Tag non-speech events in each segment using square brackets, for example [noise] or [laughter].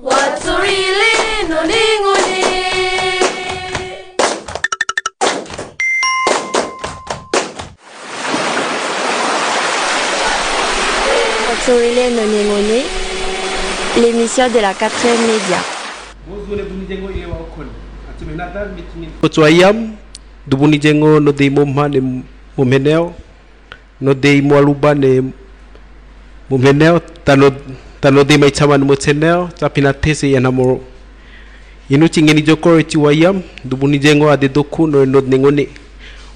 No no ningone. L'émission de la quatrième média. Kotswayam, dubuni jengo no dei momha ne momheneo, no dei ne tano talo di mai chaman mo chenel chapina these yana mo inu chingeni jokor chiwayam dubuni jengo ade doku no nod ningoni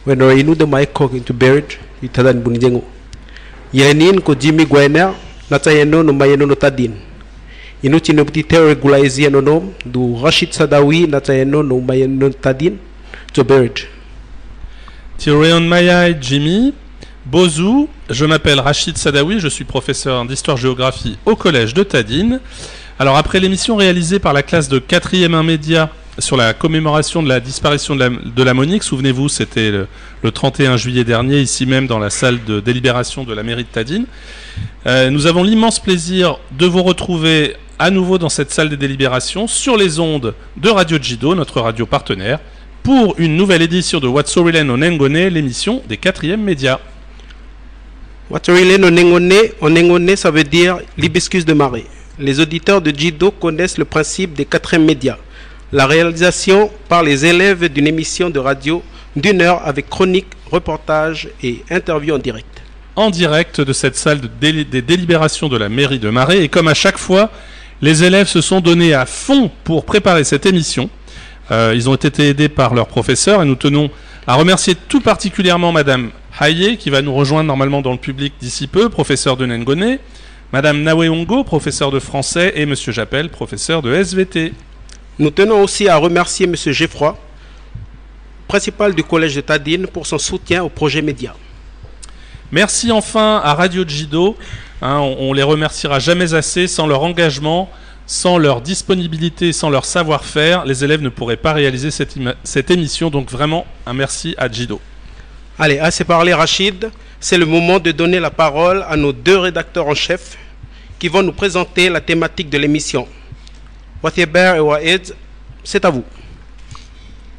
when or inu the mic cock into buried itadan buni jengo. Yenin ko jimi gwena na chayeno no mayeno no tadin inu chinu pti te regularize no du rashid sadawi na chayeno no mayeno tadin to buried Tirion Maya et Jimmy. Bozou, je m'appelle Rachid Sadawi, je suis professeur d'histoire-géographie au collège de Tadine. Alors après l'émission réalisée par la classe de 4e 1 média sur la commémoration de la disparition de la, Monique, souvenez-vous, c'était le, le 31 juillet dernier, ici même dans la salle de délibération de la mairie de Tadine. Euh, nous avons l'immense plaisir de vous retrouver à nouveau dans cette salle de délibération sur les ondes de Radio Jido, notre radio partenaire, pour une nouvelle édition de What's So on Ngone, l'émission des quatrièmes médias. Waturile no nengone, en nengone ça veut dire l'hibiscus de marée. Les auditeurs de Jido connaissent le principe des quatrièmes médias. La réalisation par les élèves d'une émission de radio d'une heure avec chronique, reportage et interview en direct. en direct de cette salle des délibérations de la mairie de Marais. Et comme à chaque fois, les élèves se sont donnés à fond pour préparer cette émission. Euh, ils ont été aidés par leurs professeurs et nous tenons à remercier tout particulièrement Madame Haye, qui va nous rejoindre normalement dans le public d'ici peu, professeur de Nengone, Madame Naweongo, professeur de français, et Monsieur Jappel, professeur de SVT. Nous tenons aussi à remercier M. Geffroy, principal du collège de Tadine, pour son soutien au projet média. Merci enfin à Radio Jido. Hein, on, on les remerciera jamais assez. Sans leur engagement, sans leur disponibilité, sans leur savoir-faire, les élèves ne pourraient pas réaliser cette, cette émission. Donc vraiment, un merci à Jido. Allez, assez parlé Rachid, c'est le moment de donner la parole à nos deux rédacteurs en chef qui vont nous présenter la thématique de l'émission. Wathieber et Waed, c'est à vous.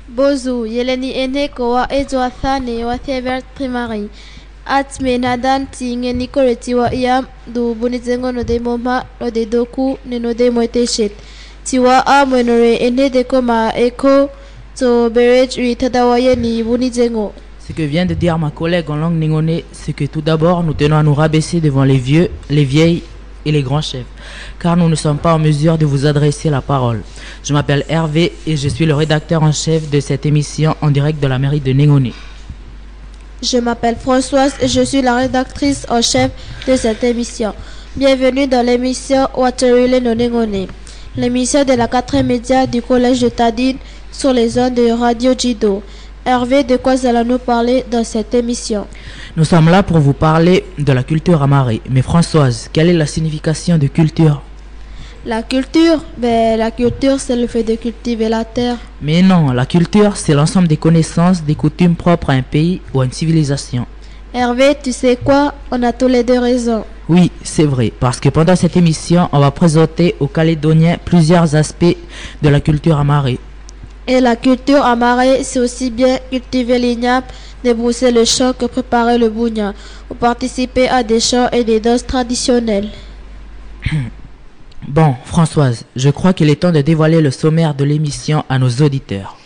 Bozu, yeleni ene ko wa ezo athane wa theber primary. At me nadan ti ngeni koreti wa iam du bunizengo no de moma no de doku ne no de moiteshet. Ti wa a mwenore ene de koma eko to beret ri tadawa yeni bunizengo. Ce que vient de dire ma collègue en langue ningone, c'est que tout d'abord, nous tenons à nous rabaisser devant les vieux, les vieilles et les grands chefs, car nous ne sommes pas en mesure de vous adresser la parole. Je m'appelle Hervé et je suis le rédacteur en chef de cette émission en direct de la mairie de Ningone. Je m'appelle Françoise et je suis la rédactrice en chef de cette émission. Bienvenue dans l'émission Waterile Nonengone, l'émission de la 4 média du collège de Tadine sur les ondes de Radio Jido. Hervé, de quoi allons-nous parler dans cette émission? Nous sommes là pour vous parler de la culture amarée. Mais Françoise, quelle est la signification de culture? La culture, ben, la culture c'est le fait de cultiver la terre. Mais non, la culture, c'est l'ensemble des connaissances, des coutumes propres à un pays ou à une civilisation. Hervé, tu sais quoi? On a tous les deux raison. Oui, c'est vrai, parce que pendant cette émission, on va présenter aux Calédoniens plusieurs aspects de la culture amarée. Et la culture amarrée, c'est aussi bien cultiver l'igname, débrousser le champ que préparer le bougna, ou participer à des chants et des danses traditionnelles. Bon, Françoise, je crois qu'il est temps de dévoiler le sommaire de l'émission à nos auditeurs.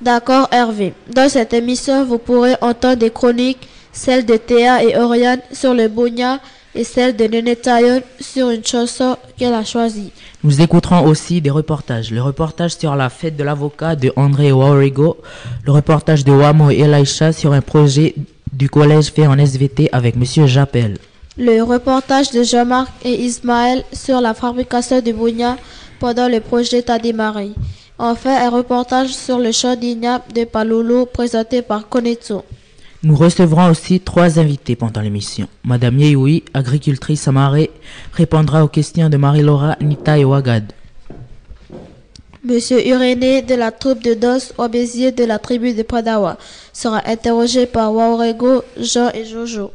D'accord, Hervé. Dans cette émission, vous pourrez entendre des chroniques, celles de Théa et Oriane sur le bougna et celle de Nene Tayon sur une chanson qu'elle a choisie. Nous écouterons aussi des reportages. Le reportage sur la fête de l'avocat de André Waorigo, le reportage de Wamo et Elisha sur un projet du collège fait en SVT avec Monsieur Jappel. Le reportage de Jean-Marc et Ismaël sur la fabrication du bougna pendant le projet a démarré. Enfin, un reportage sur le chant d'igname de Palolo présenté par Konetsu. Nous recevrons aussi trois invités pendant l'émission. Madame Yehoui, agricultrice amarée, répondra aux questions de Marie-Laura, Nita et Wagad. Monsieur Uréné de la troupe de danse au de la tribu de Padawa sera interrogé par Waorego, Jean et Jojo.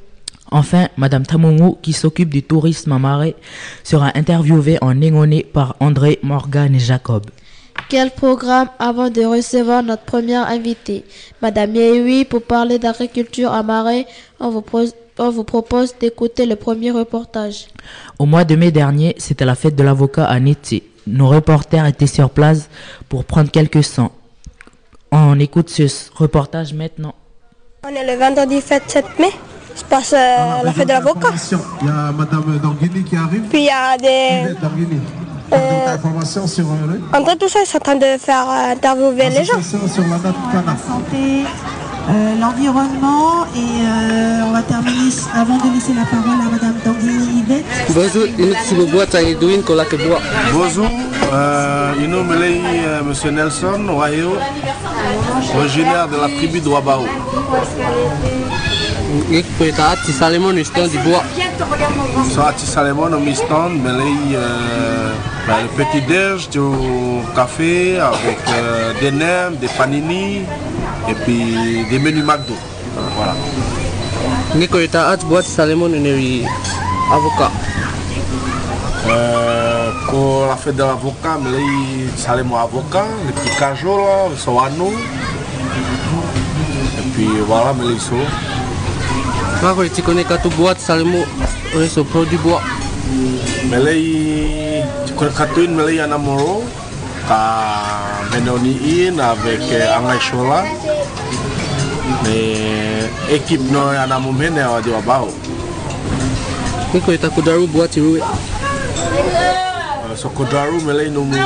Enfin, Madame Tamungu, qui s'occupe du tourisme à Marais, sera interviewée en négoné par André, Morgan et Jacob. Quel programme avant de recevoir notre première invitée Madame Yehui, pour parler d'agriculture à Marais, on vous, pose- on vous propose d'écouter le premier reportage. Au mois de mai dernier, c'était la fête de l'avocat à Néti. Nos reporters étaient sur place pour prendre quelques sons. On écoute ce reportage maintenant. On est le vendredi 27 mai. Se passe euh, la fête de l'avocat. Il y a Madame Danguini qui arrive. Puis il y a des. Informations sur euh, le- Entre tout ça, ils sont en train de faire euh, interviewer les gens. sur la date Cana. santé, euh, l'environnement et euh, on va terminer avant de laisser la parole à Madame Danguini Yvette. Bonjour. Bonjour, euh, Ino Melei, euh, Monsieur Nelson Wayo, originaire de la tribu de Wabao. Ini peritaat si Salimon Iston dibuat. Soit à Salemon au Miston, Melei, euh, ben, le petit déj du café avec euh, des nems, des panini et puis des menus McDo. Voilà. Ini peritaat buat si Salimon ini avocat. Euh, pour la fête de l'avocat, Melei Salemon avocat, les petits cajots là, le soano. Et puis voilà, Melei so. Mako itikone katu buat Salimon oleh so produit buat. Melei Katuin Melei Anamoro Ka Menoniin avec euh, Angai Shola. Mais équipe no Anamumene wa di Wabao Ini kereta kudaru buat si Rui. Euh, Sokodaru Melei Numu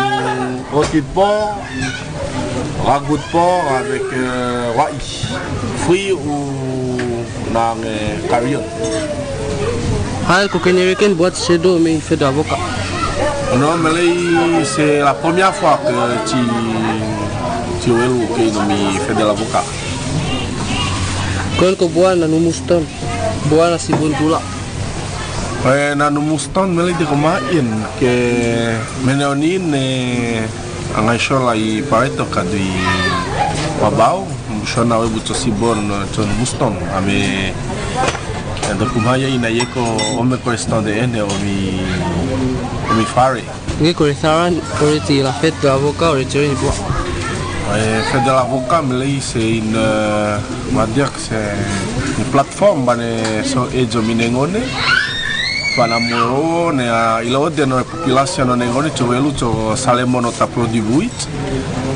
Rôti de porc Ragout de porc avec euh, Wai. Fruits ou Nang euh, Carrion Hal ko kenyereken buat si Shedo me fait de avocat. Non, Melei c'est la première fois que tu Tu es qui nous fait de l'avocat Kon ko buat na numuston. Buat na si Buntula. Eh, na numustan mele di kumain ke meneonin ne angai shola i pareto kadui wabao shona we buto sibon ton muston ame do kumaya ina yeko ome ko estande ene o mi o mi fare Ini kereta kereta la fête de l'avocat oleh ceri buat. Eh, fait de l'avocat mele c'est une euh, on va dire que c'est une plateforme bane so ejo minengone Panamoro ne a ilo de no population no nengone to welu to salemono ta produit buit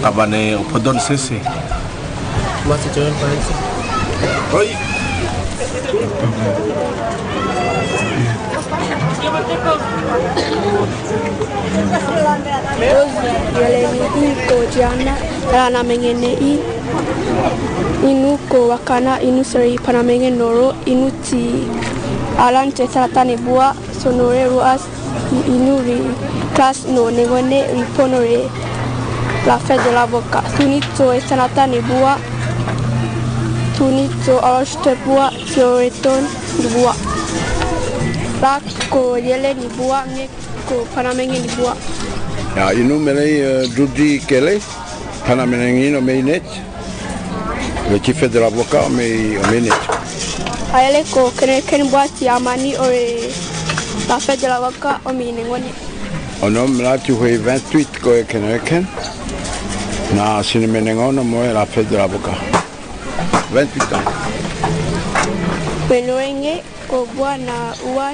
tabane o podon sese. Buat si ceri parensi. oi Kojiana, Rana Mengenei, Inu Kowakana, Inu Seri Panamenge Noro, Inu Ti Alan Tetratane Bua, Sonore Ruas, Inu Ri, Class No Negone, Riponore, La Fed de la Boca, Tunito Esanatane Bua, Tunito Arosh Tebua, Fioreton Bua. Ko yeleni bua nge ko panamenge ni bua. Ja, inu melei uh, Dudi Kele, pana menengino meinet. Le fait de l'avocat mais meinet. Aele ko kene kene boati amani ore la fête de l'avocat o mi nengoni. On homme là tu fais 28 ko keneken. Na sine menengono mo la fête de l'avocat. 28 ans. Penoenge ko boa na ua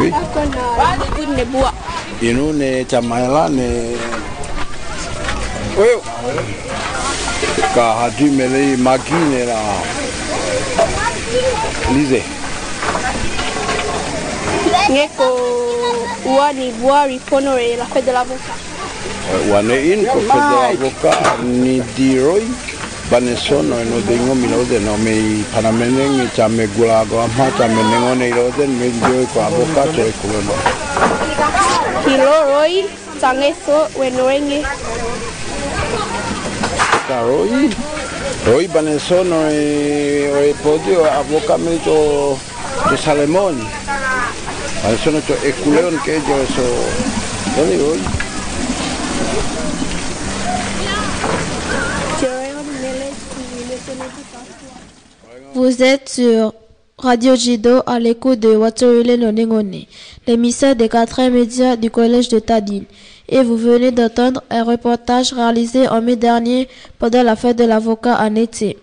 Oui. Ko na but ne boa. Inu ne chamaela ne Oyo. Ka hatu mele maki ne la Lize. Nge ko ua ni boa ri ponore la fête de l'avocat. Wane in ko fede avoka ni diroi bane sono no de ngo mi de no me panamene ngi chame gula go ama chame nengo ne ro de me dio ko avoka to e kulo no. Hiloroi, Sangeso, Wenorenge. Ka roi. Roi bane sono e o e podio avoka me to to Salemon. Bane sono to e kuleon ke jo so. Doni Vous êtes sur Radio Jido à l'écoute de Waterule Nonengone, l'émissaire des quatre médias du collège de Tadine. Et vous venez d'entendre un reportage réalisé en mai dernier pendant la fête de l'avocat à été.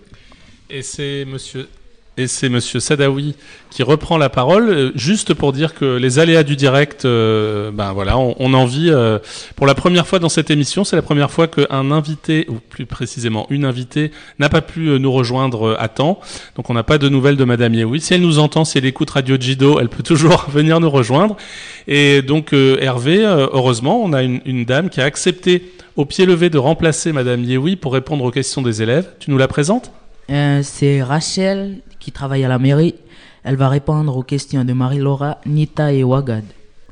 Et c'est monsieur et c'est Monsieur Sadawi qui reprend la parole, euh, juste pour dire que les aléas du direct, euh, ben voilà, on, en vit euh, pour la première fois dans cette émission. C'est la première fois qu'un invité, ou plus précisément une invitée, n'a pas pu nous rejoindre à temps. Donc on n'a pas de nouvelles de Madame Yehoui. Si elle nous entend, si elle écoute Radio Jido, elle peut toujours [laughs] venir nous rejoindre. Et donc Hervé, heureusement, on a une, dame qui a accepté au pied levé de remplacer Madame Yehoui pour répondre aux questions des élèves. Tu nous la présentes? C'est Rachel qui travaille à la mairie. Elle va répondre aux questions de Marie-Laura, Nita et Wagad.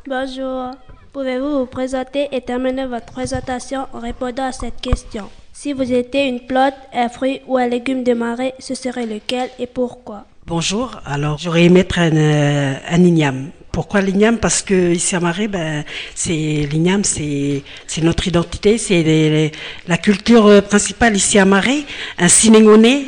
Bonjour. Pouvez-vous vous présenter et terminer votre présentation en répondant à cette question? Si vous étiez une plante, un fruit ou un légume de marée, ce serait lequel et pourquoi? Bonjour, alors j'aurais aimé être un, euh, un igname. Pourquoi l'igname? Parce que ici à Marais, ben, c'est l'igname, c'est c'est notre identité, c'est la culture euh, principale ici à Marais. Un Sinéngonais,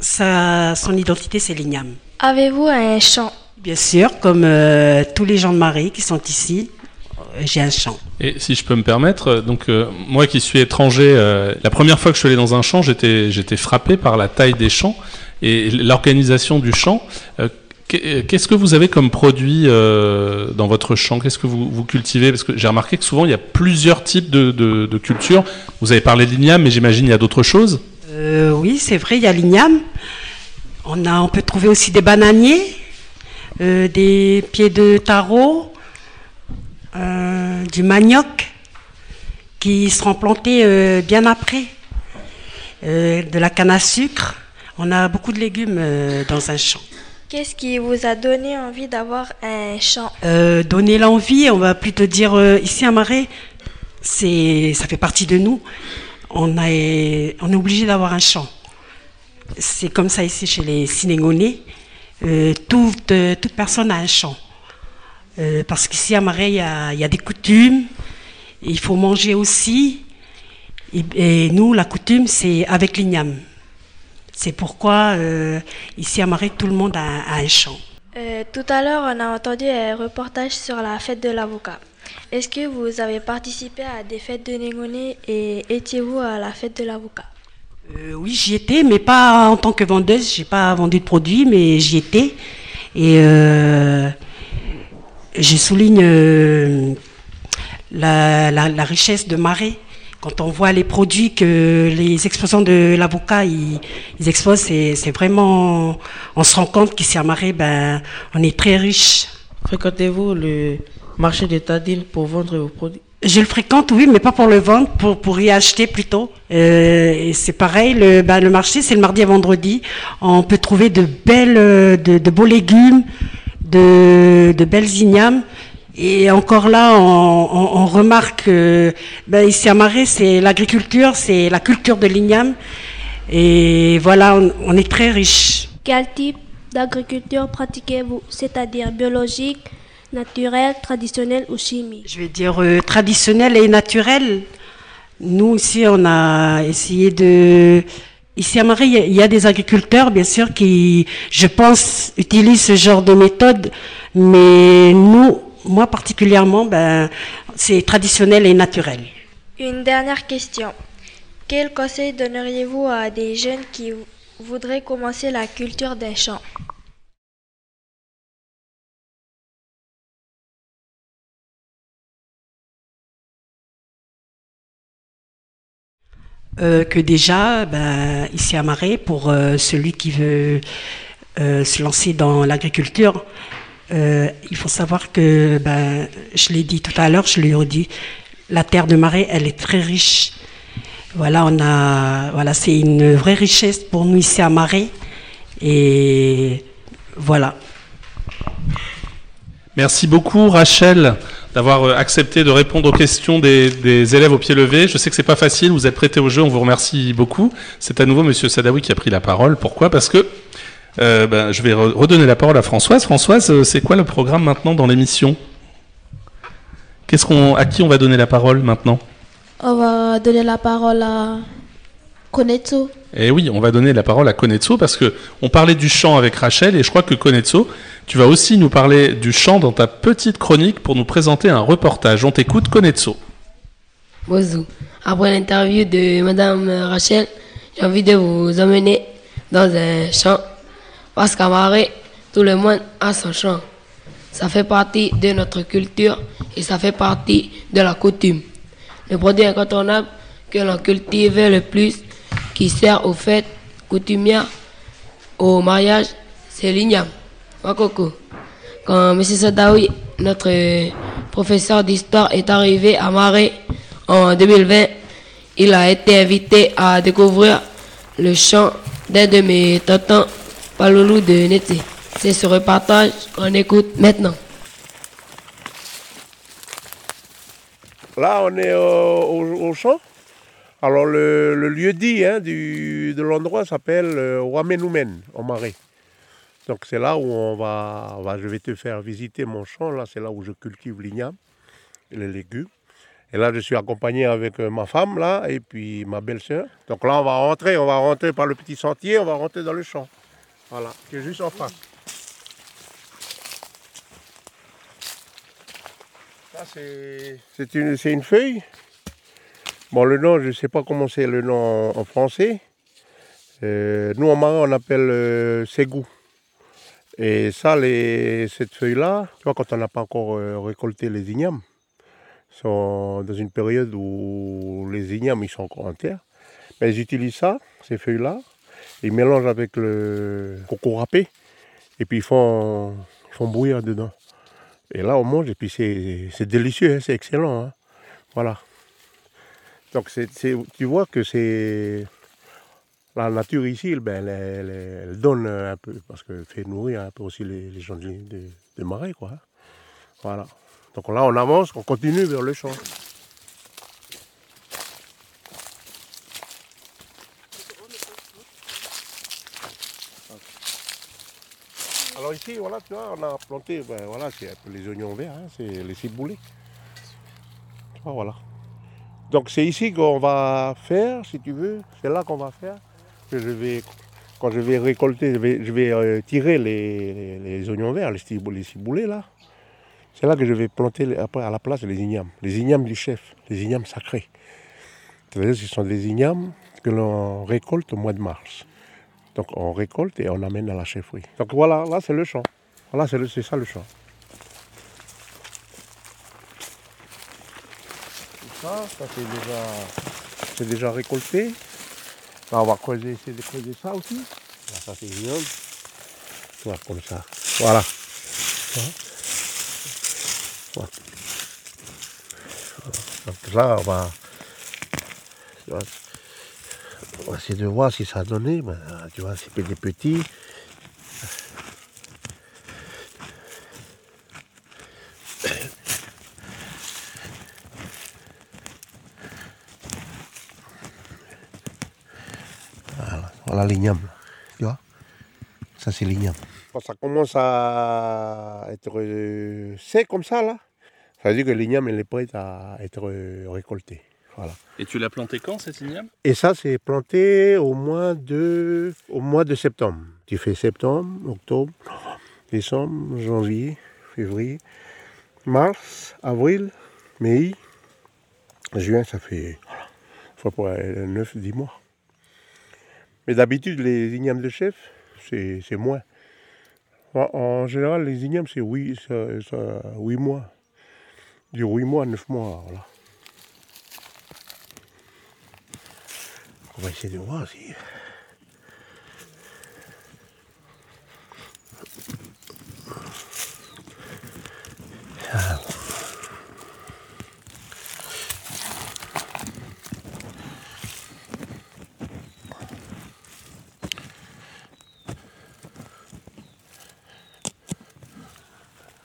sa son identité c'est l'igname. Avez-vous un champ Bien sûr, comme euh, tous les gens de Marais qui sont ici, euh, j'ai un champ. Et si je peux me permettre, euh, donc euh, moi qui suis étranger, euh, la première fois que je suis allé dans un champ, j'étais j'étais frappé par la taille des champs et l'organisation du champ. Euh, qu'est- Qu'est-ce que vous avez comme produit dans votre champ? Qu'est-ce que vous, vous cultivez? Parce que j'ai remarqué que souvent il y a plusieurs types de, de, de cultures. Vous avez parlé de l'igname, mais j'imagine il y a d'autres choses. Euh, oui, c'est vrai, il y a l'igname. On, a, on peut trouver aussi des bananiers, euh, des pieds de taro, euh, du manioc, qui seront plantés bien après, de la canne à sucre. On a beaucoup de légumes dans un champ. Qu'est-ce qui vous a donné envie d'avoir un champ? Donner l'envie, on va plutôt dire ici à Marais, ça fait partie de nous. On est obligé d'avoir un champ. C'est comme ça ici chez les Sinéngonais. Euh, toute euh, toute personne a un champ. Euh, parce qu'ici à Marais, il y a, des coutumes. Il faut manger aussi. Et, nous, la coutume, c'est avec l'igname. C'est pourquoi euh, ici à Marais, tout le monde a, a un champ. Euh, Tout à l'heure, on a entendu un reportage sur la fête de l'avocat. Est-ce que vous avez participé à des fêtes de Négoné et étiez-vous à la fête de l'avocat? Euh, oui, j'y étais, mais pas en tant que vendeuse. J'ai pas vendu de produits, mais j'y étais. Et euh, je souligne la, la- la richesse de Marais. Quand on voit les produits que les exposants de l'avocat ils, ils exposent, c'est c'est vraiment. On se rend compte qu'ici à Marais, ben, on est très riche. Fréquentez-vous le marché de Tadine pour vendre vos produits? Je le fréquente, oui, mais pas pour le vendre, pour, pour y acheter plutôt. Euh, et c'est pareil, le, ben, le marché, c'est le mardi et vendredi. On peut trouver de belles, euh, de, de beaux légumes, de, de belles ignames. Et encore là, on, on- on remarque que ben, ici à Marais, c'est l'agriculture, c'est la culture de l'igname. Et voilà, on, on est très riche. Quel type d'agriculture pratiquez-vous? C'est-à-dire biologique, naturelle, traditionnelle ou chimique? Je vais dire euh, traditionnel et naturel. Nous ici, on a essayé de. Ici à Marais, il y a- il y a des agriculteurs, bien sûr, qui, je pense, utilisent ce genre de méthode. Mais nous, moi particulièrement, ben, c'est traditionnel et naturel. Une dernière question. Quel conseil donneriez-vous à des jeunes qui vou- voudraient commencer la culture d'un champ Euh, que déjà, ben, ici à Marais, pour euh, celui qui veut euh, se lancer dans l'agriculture, euh, il faut savoir que, ben, je l'ai dit tout à l'heure, je l'ai redit, la terre de Marais, elle est très riche. Voilà, on a, voilà, c'est une vraie richesse pour nous ici à Marais. Et voilà. Merci beaucoup Rachel d'avoir euh, accepté de répondre aux questions des, élèves au pied levé. Je sais que c'est pas facile, vous êtes prêtés au jeu, on vous remercie beaucoup. C'est à nouveau Monsieur Sadawi qui a pris la parole. Pourquoi? Parce que euh, ben, je vais re- redonner la parole à Françoise. Françoise, euh, c'est quoi le programme maintenant dans l'émission? Qu'est-ce qu'on, à qui on va donner la parole maintenant? On va donner la parole à Konetsu. Eh oui, on va donner la parole à Konetsu parce que on parlait du chant avec Rachel et je crois que Konetsu, tu vas aussi nous parler du chant dans ta petite chronique pour nous présenter un reportage. On t'écoute, Konetsu. Bonjour. Après l'interview de Madame Rachel, j'ai envie de vous emmener dans un champ. Parce qu'à Marais, tout le monde a son champ. Ça fait partie de notre culture et ça fait partie de la coutume. Le produit incontournable que l'on cultive le plus, qui sert aux fêtes coutumières, au mariage, c'est l'igname. Wakoko. Quand M. Sadawi, notre professeur d'histoire, est arrivé à Marais en 2020, il a été invité à découvrir le chant d'un de mes tontons, Paloulou de Nété. C'est ce reportage qu'on écoute maintenant. Là, on est au, champ. Alors, le, lieu dit hein, du, de l'endroit s'appelle euh, Wamenoumen, au Marais. Donc, c'est là où on va, Je vais te faire visiter mon champ. Là, c'est là où je cultive l'igname les légumes. Et là, je suis accompagné avec euh, ma femme, là, et puis ma belle-sœur. Donc là, on va rentrer. On va rentrer par le petit sentier. On va rentrer dans le champ. Voilà, qui est juste en face. Ça, c'est c'est une, une feuille. Bon, le nom, je ne sais pas comment c'est le nom en, en français. Euh, nous, en marin, on appelle euh, ségou. Et ça, les, cette feuille-là, tu vois, quand on n'a pas encore euh, récolté les ignames, sont dans une période où les ignames, ils sont encore en terre. Mais ils utilisent ça, ces feuilles-là, ils mélangent avec le coco râpé, et puis ils font, ils font bouillir dedans. Et là, on mange, et puis c'est délicieux, hein, c'est excellent. hein. Voilà. Donc, tu vois que c'est. La nature ici, ben, elle, elle- donne un peu, parce qu'elle fait nourrir un peu aussi les, gens de, de, de marais, quoi. hein. Voilà. Donc là, on avance, on continue vers le champ. Ici, voilà, tu vois, on a planté, ben, voilà, c'est les oignons verts, hein, c'est les ciboulés. Tu vois, voilà. Donc c'est ici qu'on va faire, si tu veux, c'est là qu'on va faire. Que je vais, quand je vais récolter, je vais, je vais, euh, tirer les, les- oignons verts, les ciboulés, les là. C'est là que je vais planter après à la place les ignames. Les ignames du chef, les ignames sacrés. C'est-à-dire ce sont des ignames que l'on récolte au mois de mars. Donc on récolte et on amène à la chefferie. Donc voilà, là c'est le champ. Voilà, c'est ça le champ. Ça, ça c'est déjà, déjà récolté. On va creuser, essayer de creuser ça aussi. Ça c'est. Voilà, comme ça. Voilà. Voilà. Donc là on va, on va essayer de voir si ça a donné. Ben, tu vois, c'est des petits. Voilà, voilà l'igname. Tu vois Ça, c'est l'igname. Quand ça commence à être euh, sec comme ça, là, ça veut dire que l'igname elle est prête à être euh, récoltée. Voilà. Et tu l'as planté quand cet igname? Et ça, c'est planté au mois de, au mois de septembre. Tu fais septembre, octobre, décembre, janvier, février, mars, avril, mai, juin, ça fait voilà, faut pour 9-10 mois. Mais d'habitude, les ignames de chef, c'est moins. En, en général, les ignames, c'est 8, mois. Du 8 mois, 9 mois. Voilà. On va essayer de voir si.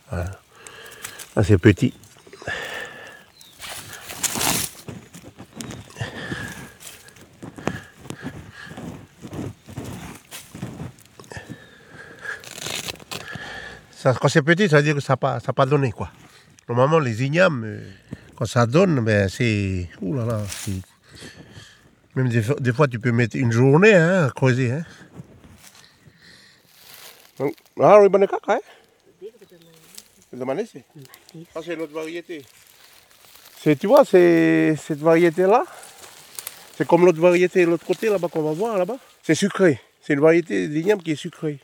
Voilà. Ah, c'est petit. Quand c'est petit, ça veut dire que ça n'a pas, pas donné, quoi. Normalement, les ignames, euh, quand ça donne, ben, c'est... Ouh là là, Même des, fois- tu peux mettre une journée hein, à creuser. Hein. Ah, oui, bonne caca, hein? Manessé. Ah, c'est notre variété. Tu vois, c'est cette variété-là. C'est comme l'autre variété, l'autre côté, là-bas, qu'on va voir, là-bas. C'est sucré. C'est une variété d'igname qui est sucrée.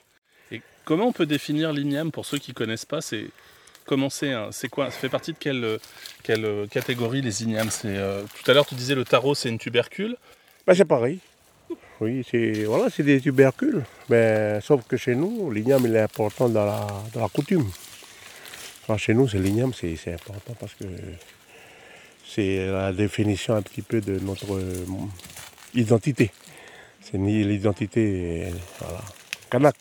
Comment on peut définir l'igname pour ceux qui connaissent pas C'est comment c'est C'est quoi Ça fait partie de quelle, quelle catégorie les ignames? C'est euh, tout à l'heure tu disais le tarot c'est une tubercule. Ben, c'est pareil. Oui, c'est voilà, c'est des tubercules. Mais sauf que chez nous, l'igname il est important dans la, dans la coutume. Chez nous, c'est l'igname, c'est important parce que c'est la définition un petit peu de notre euh, identité. C'est l'identité euh, voilà, kanak.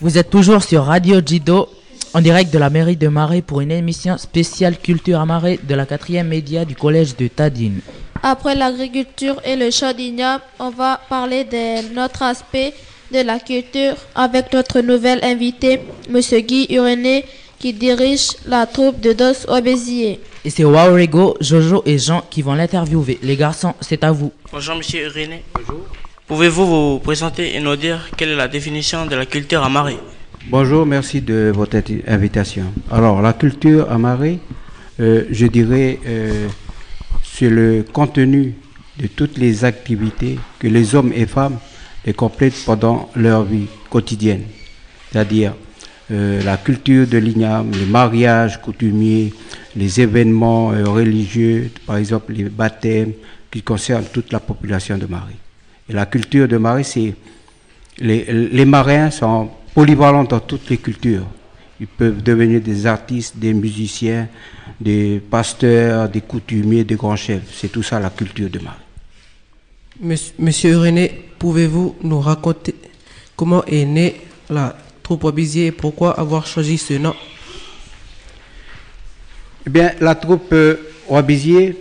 Vous êtes toujours sur Radio Jido, en direct de la mairie de Marais pour une émission spéciale culture à Marais de la quatrième média du collège de Tadine. Après l'agriculture et le champ d'igname, on va parler de notre aspect de la culture avec notre nouvel invité, M. Guy Urené, qui dirige la troupe de Dos Obésier. Et c'est Waorego, Jojo et Jean qui vont l'interviewer. Les garçons, c'est à vous. Bonjour Monsieur René. Bonjour. Pouvez-vous vous présenter et nous dire quelle est la définition de la culture à Marais Bonjour, merci de votre ati- invitation. Alors, la culture à euh, je dirais, euh, c'est le contenu de toutes les activités que les hommes et femmes les complètent pendant leur vie quotidienne. C'est-à-dire euh, la culture de l'igname, les mariages coutumiers, les événements euh, religieux, par exemple les baptêmes qui concernent toute la population de Marais. Et la culture de Marais, c'est les, les marins sont polyvalents dans toutes les cultures. Ils peuvent devenir des artistes, des musiciens, des pasteurs, des coutumiers, des grands chefs. C'est tout ça la culture de Marais. Monsieur- Monsieur René, pouvez-vous nous raconter comment est née la troupe Obizier et pourquoi avoir choisi ce nom? Eh bien, la troupe euh, Roi-Béziers,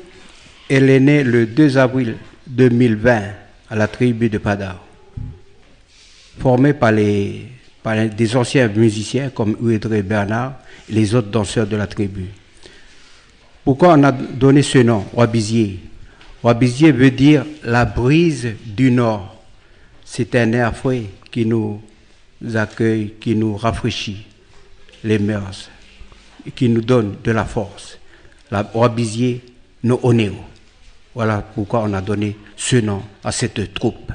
elle est née le 2 avril 2020 à la tribu de Padar, formée par, des anciens musiciens comme Ouedré Bernard et les autres danseurs de la tribu. Pourquoi on a donné ce nom, Roi-Béziers Roi-Béziers veut dire la brise du nord. C'est un air frais qui nous accueille, qui nous rafraîchit les mœurs et qui nous donne de la force. La Roi-Béziers, nos Onéo. Voilà pourquoi on a donné ce nom à cette troupe.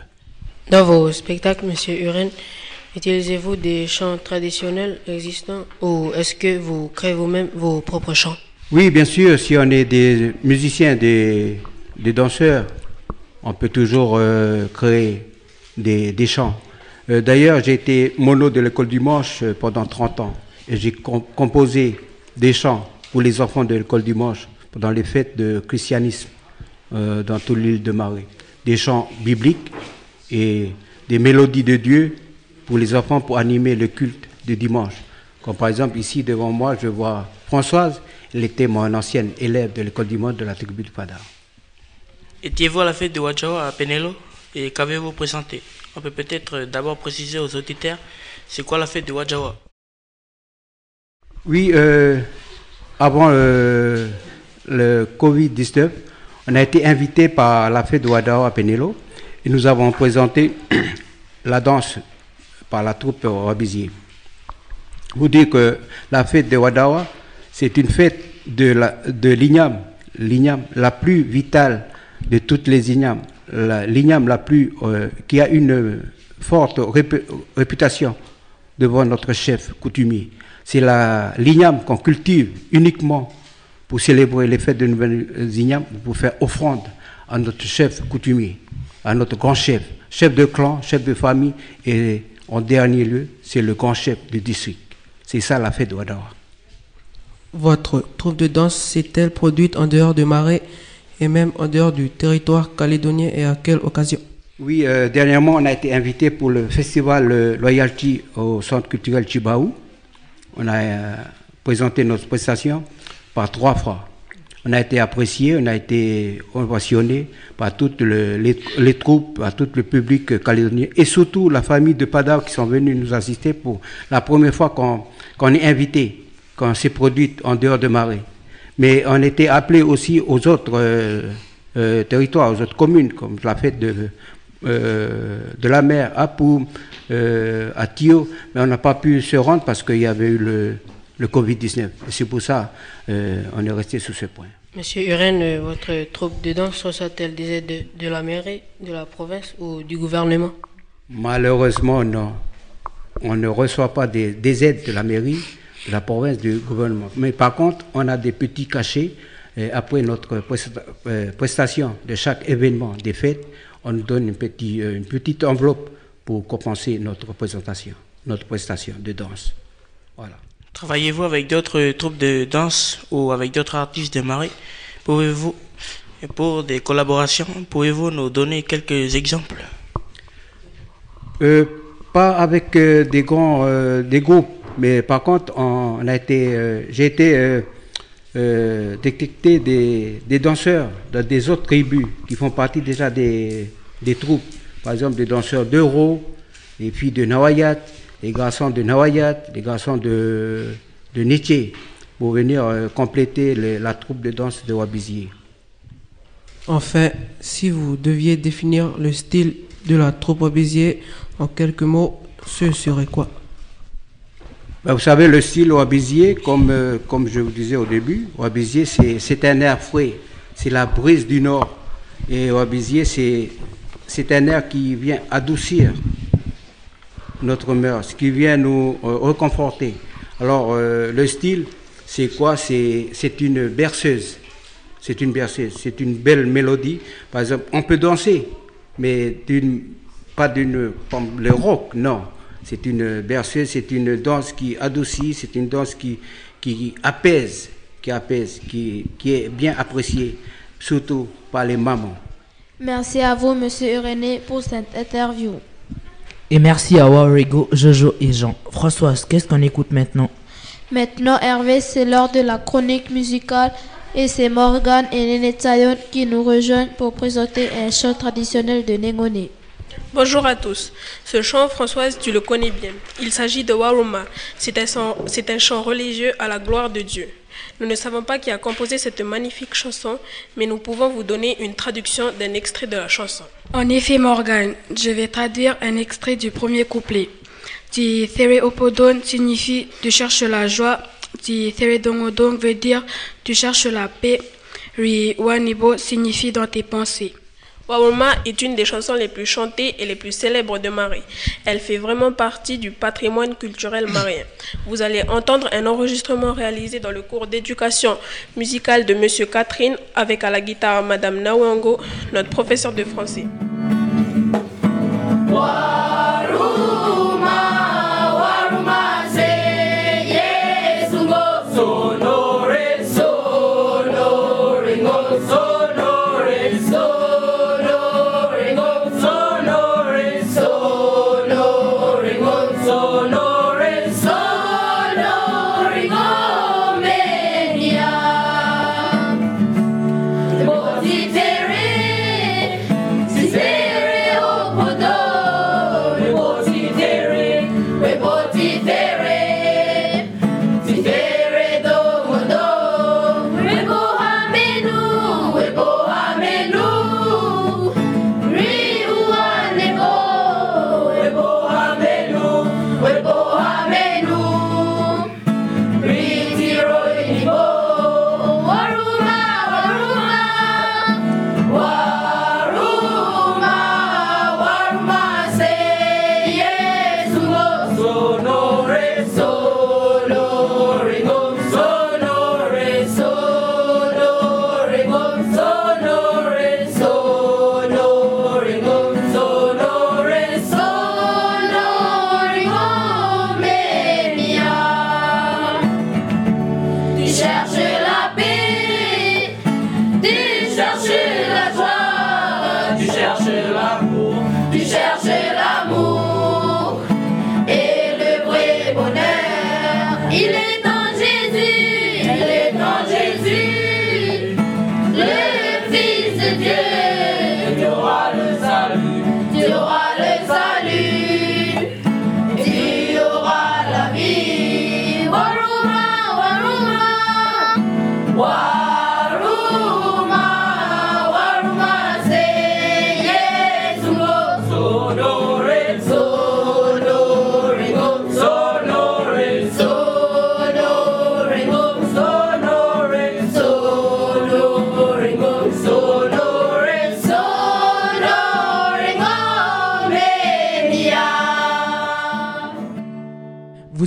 Dans vos spectacles, Monsieur Uren, utilisez-vous des chants traditionnels existants ou est-ce que vous créez vous-même vos propres chants? Oui, bien sûr, si on est des musiciens, des, des danseurs, on peut toujours euh, créer des, des chants. Euh, D'ailleurs, j'ai été mono de l'école du Manche euh, pendant 30 ans et j'ai com- composé des chants pour les enfants de l'école du Manche pendant les fêtes de christianisme euh, dans toute l'île de Marais. Des chants bibliques et des mélodies de Dieu pour les enfants pour animer le culte de dimanche. Comme par exemple ici devant moi, je vois Françoise, elle était mon ancienne élève de l'école du monde de la tribu de Padar. Étiez-vous à la fête de Wajawa à Penelo et qu'avez-vous présenté On peut peut-être d'abord préciser aux auditeurs c'est quoi la fête de Wajawa Oui, euh, avant euh, le Covid-19, on a été invité par la fête de Wadao à Penelo et nous avons présenté [clears throat] la danse par la troupe Rabizier. Vous dire que la fête de Wadawa, c'est une fête de la- de l'igname, l'igname la plus vitale de toutes les ignames, la- l'igname la plus euh, qui a une forte répu- réputation devant notre chef coutumier. C'est la l'igname qu'on cultive uniquement pour célébrer les fêtes de nouvelle igname, pour faire offrande à notre chef coutumier, à notre grand chef, chef de clan, chef de famille et en dernier lieu, c'est le grand chef du district. C'est ça la fête de Wadawa. Votre troupe de danse s'est-elle produite en dehors de Marais et même en dehors du territoire calédonien et à quelle occasion? Oui, euh, dernièrement, on a été invité pour le festival euh, Loyalty au Centre culturel Chibaou. On a euh, présenté notre prestation par trois fois. On a été apprécié, on a été ovationné par toutes le- les, troupes, par tout le public calédonien et surtout la famille de Padar qui sont venus nous assister pour la première fois qu'on qu'on est invité, quand c'est produit en dehors de Marais. Mais on était appelé aussi aux autres euh, euh, territoires, aux autres communes, comme la fête de, euh, de la mer à Poum, à Thio, mais on n'a pas pu se rendre parce qu'il y avait eu le, le Covid-19. Et C'est pour ça euh, on est resté sur ce point. Monsieur Uren, euh, votre troupe de danse reçoit-elle des aides de, de la mairie, de la province ou du gouvernement? Malheureusement, non. On ne reçoit pas des, des aides de la mairie, de la province, du gouvernement. Mais par contre, on a des petits cachets. Et après notre presta- euh, prestation de chaque événement des fêtes, on nous donne une, petit- euh, une petite enveloppe pour compenser notre présentation, notre prestation de danse. Travaillez-vous avec d'autres troupes de danse ou avec d'autres artistes de Marais Pouvez-vous, et pour des collaborations, pouvez-vous nous donner quelques exemples? Euh, pas avec euh, des grands euh, groupes, mais par contre, on, a été, j'ai été détecté des, danseurs de- des autres tribus qui font partie déjà des, des troupes. Par exemple, des danseurs d'Euro, les filles de Nawayat, les garçons de Nawayat, les garçons de, de Nietzsche, pour venir euh, compléter la troupe de danse de Wabizier. Enfin, si vous deviez définir le style de la troupe Béziers en quelques mots, ce serait quoi? Ben, vous savez, le style Wabézier, comme, euh, comme je vous disais au début, Wabézier, c'est un air frais, c'est la brise du nord. Et Wabézier, c'est c'est un air qui vient adoucir notre mœurs, qui vient nous euh, reconforter. Alors, euh, le style, c'est quoi? C'est une berceuse. C'est une berceuse, c'est une belle mélodie. Par exemple, on peut danser, mais pas d'une, le rock, non. C'est une berceuse, c'est une danse qui adoucit, c'est une danse qui, qui apaise, qui apaise, qui, qui est bien appréciée, surtout par les mamans. Merci à vous, Monsieur Urené, pour cette interview. Et merci à Warrigo, Jojo et Jean. Françoise, qu'est-ce qu'on écoute maintenant? Maintenant, Hervé, c'est l'heure de la chronique musicale et c'est Morgan et Néné Tsayon qui nous rejoignent pour présenter un chant traditionnel de Nengone. Bonjour à tous. Ce chant, Françoise, tu le connais bien. Il s'agit de Waruma. C'est un, chant- c'est un chant religieux à la gloire de Dieu. Nous ne savons pas qui a composé cette magnifique chanson, mais nous pouvons vous donner une traduction d'un extrait de la chanson. En effet, Morgan, je vais traduire un extrait du premier couplet. Ti Thereopodon signifie tu cherches la joie. Ti Theredongodon veut dire tu cherches la paix. Ri Wanibo signifie dans tes pensées. Waruma est une des chansons les plus chantées et les plus célèbres de Marais. Elle fait vraiment partie du patrimoine culturel maréen. Vous allez entendre un enregistrement réalisé dans le cours d'éducation musicale de Monsieur Catherine avec à la guitare Madame Nawango, notre professeur de français.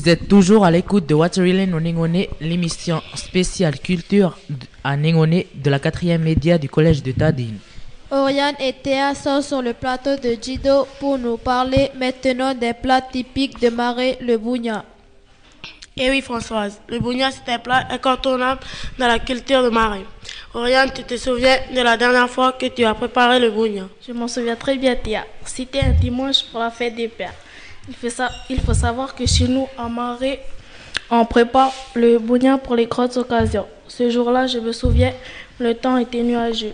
Vous êtes toujours à l'écoute de Waterloo Ningone, l'émission spéciale culture à Ningone de la quatrième média du collège de Tadine. Oriane et Théa sont sur le plateau de Jido pour nous parler maintenant des plats typiques de Marais, le bougna. Eh oui, Françoise, le bougna, c'est un plat incontournable dans la culture de Marais. Oriane, tu te souviens de la dernière fois que tu as préparé le bougna Je m'en souviens très bien, Théa. C'était un dimanche pour la fête des pères. Il faut, savoir que chez nous, à Marais, on prépare le bougna pour les grandes occasions. Ce jour-là, je me souviens, le temps était nuageux.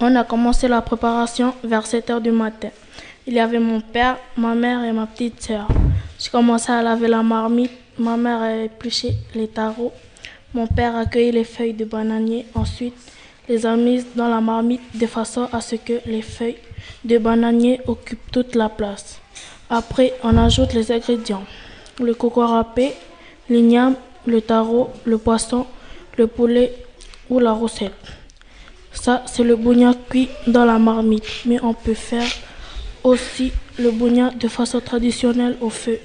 On a commencé la préparation vers 7 heures du matin. Il y avait mon père, ma mère et ma petite sœur. J'ai commencé à laver la marmite. Ma mère a épluché les tarots. Mon père a cueilli les feuilles de bananier. Ensuite, les a mises dans la marmite de façon à ce que les feuilles de bananier occupent toute la place. Après, on ajoute les ingrédients. Le coco râpé, l'igname, le taro, le poisson, le poulet ou la recette. Ça, c'est le bougna cuit dans la marmite. Mais on peut faire aussi le bougna de façon traditionnelle au feu.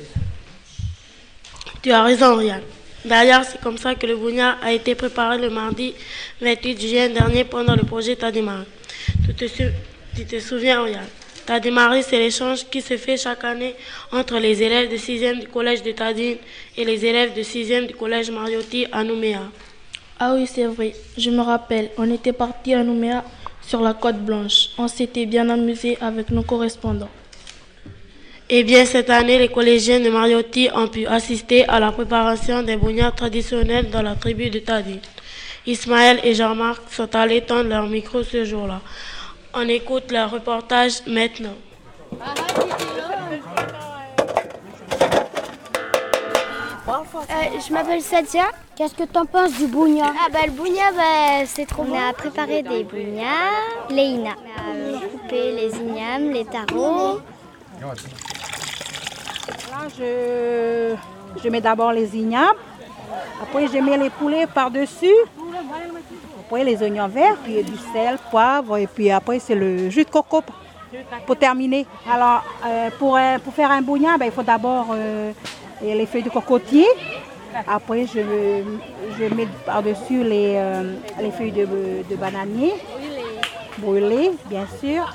Tu as raison, Oriane. D'ailleurs, c'est comme ça que le bougna a été préparé le mardi 28 juin dernier pendant le projet T'as démarré. Tu te, tu te souviens, Oriane T'as démarré, c'est l'échange qui se fait chaque année entre les élèves de 6e du collège de Tadine et les élèves de 6e du collège Mariotti à Nouméa. Ah oui, c'est vrai. Je me rappelle, on était parti à Nouméa sur la côte blanche. On s'était bien amusé avec nos correspondants. Eh bien, cette année, les collégiens de Mariotti ont pu assister à la préparation des bougnats traditionnels dans la tribu de Tadi. Ismaël et Jean-Marc sont allés tendre leur micro ce jour-là. On écoute leur reportage maintenant. Euh, je m'appelle Sadia. Qu'est-ce que t'en penses du bougna Ah bah le bougna, bah, c'est trop bon. On a préparé des bougnats, les ina. On a coupé les ignames, les tarots. Là, je, je mets d'abord les ignames. Après, je mets les poulets par-dessus. Après, les oignons verts, puis du sel, poivre. Et puis après, c'est le jus de coco pour terminer. Alors, euh, pour, euh, pour faire un bougna, ben, il faut d'abord euh, les feuilles de cocotier. Après, je, je mets par-dessus les, les feuilles de, bananier. Brûlées, bien sûr.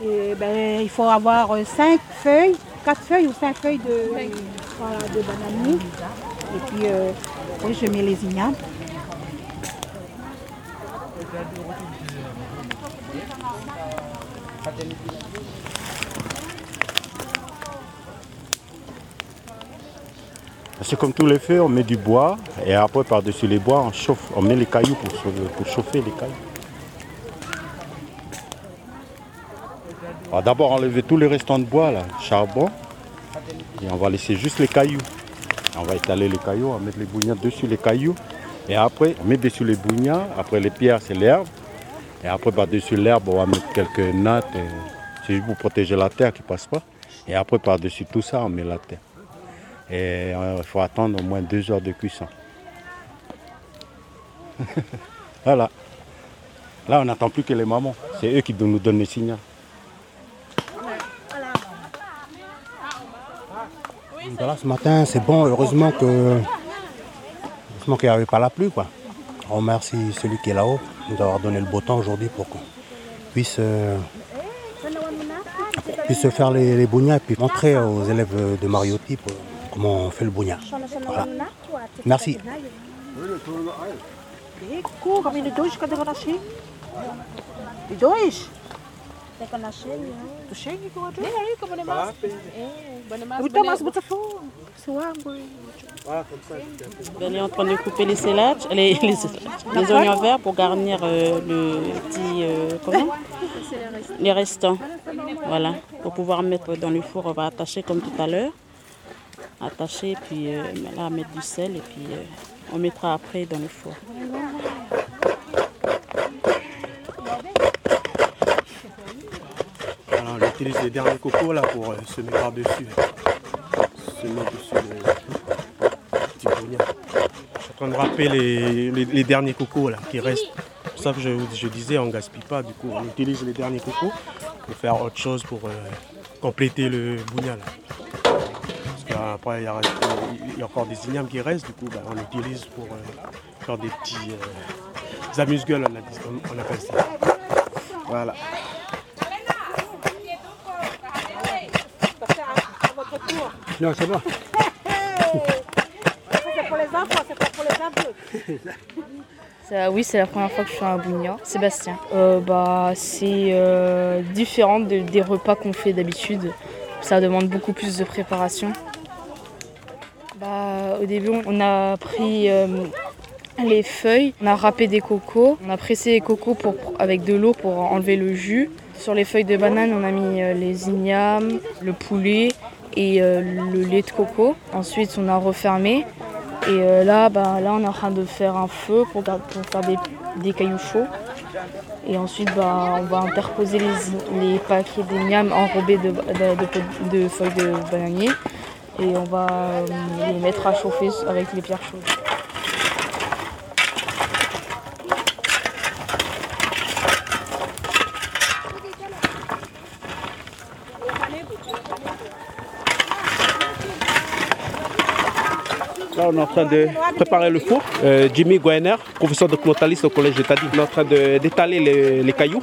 Ben, il faut avoir 5 feuilles, 4 feuilles ou 5 feuilles de, de bananier. Et puis, je mets les ignames. C'est comme tous les feux, on met du bois et après par-dessus les bois, on chauffe, on met les cailloux pour, pour chauffer les cailloux. D'abord enlever tous les restants de bois, là, charbon, et on va laisser juste les cailloux. On va étaler les cailloux, on va mettre les bougnats dessus les cailloux, et après on met dessus les bougnats, après les pierres c'est l'herbe, et après par-dessus l'herbe on va mettre quelques nattes, c'est juste pour protéger la terre qui passe pas, et après par-dessus tout ça on met la terre. Et euh, il faut attendre au moins deux heures de cuisson. [laughs] voilà. Là, on n'attend plus que les mamans. C'est eux qui nous donnent les signaux. Voilà, ce matin, c'est bon. Heureusement que heureusement qu'il n'y avait pas la pluie. Quoi. On remercie celui qui est là-haut de nous avoir donné le beau temps aujourd'hui pour qu'on puisse, euh, puisse faire les, les et puis montrer aux élèves de Mariotti pour- comment on fait le bougna. Voilà. Merci. Elle est en train de couper les célages, les, les, les oignons verts pour garnir euh, le petit. euh, comment? Les restants. Voilà. Pour pouvoir mettre dans le four, on va attacher comme tout à l'heure. Attacher, puis euh, là, mettre du sel, et puis euh, on mettra après dans le four. Voilà, on utilise les derniers cocos là pour euh, semer par-dessus. Semer dessus le petit bougna. Je suis en train de râper les, les- derniers cocos là qui restent. C'est ça que je, je disais on gaspille pas du coup. On utilise les derniers cocos pour faire autre chose pour euh, compléter le. Parce euh, après, il y, a, il y a encore des ignames qui restent, du coup, ben, on utilise pour faire des petits euh, amuse-gueules, on- on appelle ça. Voilà. Non, c'est bon. C'est pour les enfants, c'est pas pour les adultes. [laughs] Oui, c'est la première fois que je fais un bougna. Sébastien. Euh, bah, c'est euh, différent de- des repas qu'on fait d'habitude. Ça demande beaucoup plus de préparation. Bah, au début, on a pris euh, les feuilles, on a râpé des cocos, on a pressé les cocos pour, avec de l'eau pour enlever le jus. Sur les feuilles de banane, on a mis euh, les ignames, le poulet et euh, le lait de coco. Ensuite, on a refermé. Et euh, là, bah, là, on est en train de faire un feu pour, faire des, des cailloux chauds. Et ensuite, bah, on va interposer les, les paquets enrobés de, de, de- de feuilles de bananier. Et on va euh, les mettre à chauffer avec les pierres chaudes. On est en train de préparer le four. Euh, Jimmy Guener, professeur documentaliste au collège de est en train de- d'étaler les, cailloux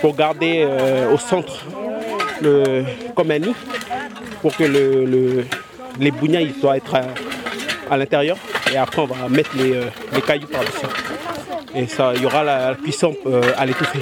pour garder euh, au centre le, comme un nid pour que le, le- les bougnats ils doivent être à, l'intérieur. Et après, on va mettre les, euh, les cailloux par-dessus. Et ça, il y aura la, la cuisson à l'étouffer.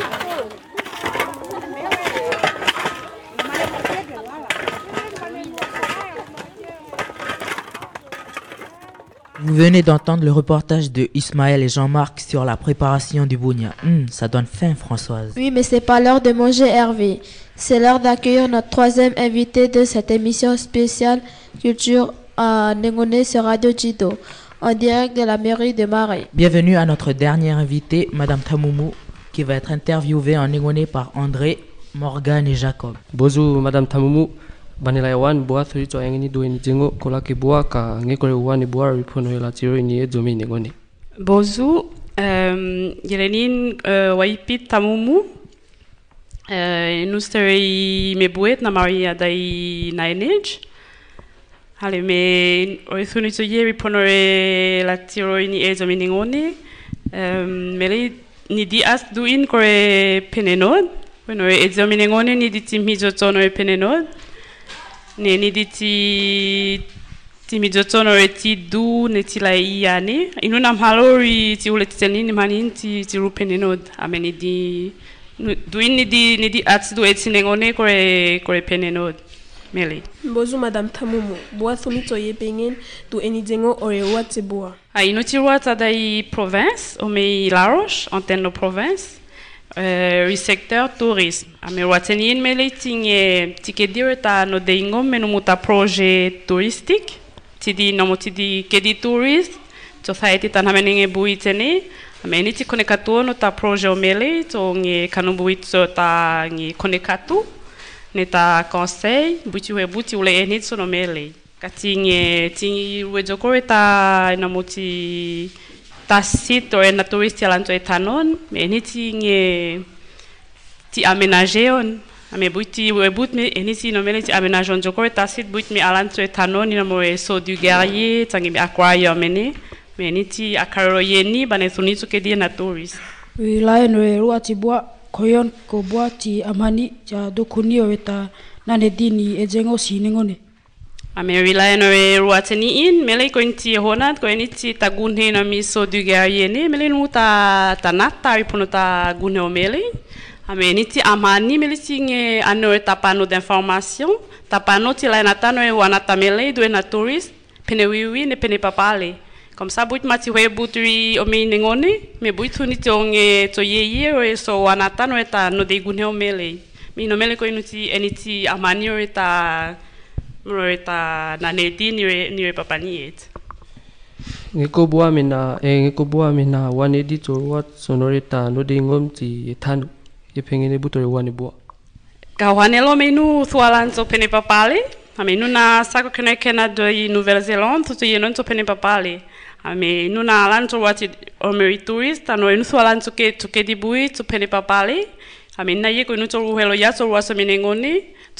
Vous venez d'entendre le reportage de Ismaël et Jean-Marc sur la préparation du bougna. Hum, ça donne faim, Françoise. Oui, mais c'est pas l'heure de manger Hervé. C'est l'heure d'accueillir notre troisième invité de cette émission spéciale Culture à Nengone sur Radio Jido, en direct de la mairie de Marais. Bienvenue à notre dernière invitée, Madame Tamoumou, qui va être interviewée en négoné par André, Morgan et Jacob. Bonjour Madame Tamumu. Banila wan bua thuri to engini do ni jengo kola ke bua ka nge kore wan bua ripono la tiro ni e domi ne ngone. Bozu, um, Yelenin uh, Waipit Tamumu, uh, Nusteri Mebuet na Maria dai Nainage. Hale me oithuni to yeri ponore la tiro ni e zomi ningone. Um, mele ni di as duin kore penenod. Bueno, e zomi ningone ni di tim hizo tono e penenod. ne neni di ti ti timidzotono re ti du ne ti la iane inu nam halori ti ule ti teni ni manin ti ti rupe ni nod. Ameni di du in ni di ni di ats du etsi nengone kore kore pene nod. Meli mbozu madam tamumu boa thumito ye pengen tu eni dengo ore wa te boa. A inu ti wa ta dai province o me la roche antenne province. Euh, i secteur tourisme. A me rua teni in mele tinge ti ke dire ta no de ingom me no muta projet touristique. Ti di no mo ti di ke di tourist. Ti tan hameninge bui tene a me ni ti kone katu no ta projet mele to nge kanu bui to ta nge kone katu ne ta conseil buti we buti ule e ni so no mele kati nge ti we jokore ta na mo ti ta site o e na tourist ya lanto e tanon me ni ti nge ti aménager on ame buti we but me e ni ti no mele ti aménager on. Jokore ta site but me alanto e tanon ni na mo e so du guerrier tangi me aquarium mene me ni ti akaro ye ni bane thuni to ke di na tourist. Wilaya no e rua ti bua koyon ko bua ti amani ja dokuni o eta nane dini e jengo siningone Ame wilaya no e rua tani in, mele ko inti e honat, ko ini ti ta gunhe na mi so du guerrier ne, mele nu ta ta nata i puno ta gunhe o mele. Ame ini ti amani mele ti nge ano e ta pano d'information, ta pano ti la nata no e wanata mele do e na tourist, pene wiwi ne pene papale. Comme ça, buit mati we butri o me nengone, me buit huni te onge to ye ye o e so wanata no e ta no de gunhe o mele. Mi no mele ko inu ti eni ti amani o e ta Mro ta na ne di ni re ni re papa ni et. Nge ko bua me na e nge ko bua me na wan e di to wat sonore ta no de ngom ti e tan e pengene butore wan e bua. Ka wanelo me nu thualan so pene papale. A me nu na sako kena kena do i Nouvelle-Zélande tu ye non so pene papale. A me nu na lan so wati o me tourist ano e nu thualan so ke to ke di bui to pene papale. Ame na ye ko inu tolu helo ya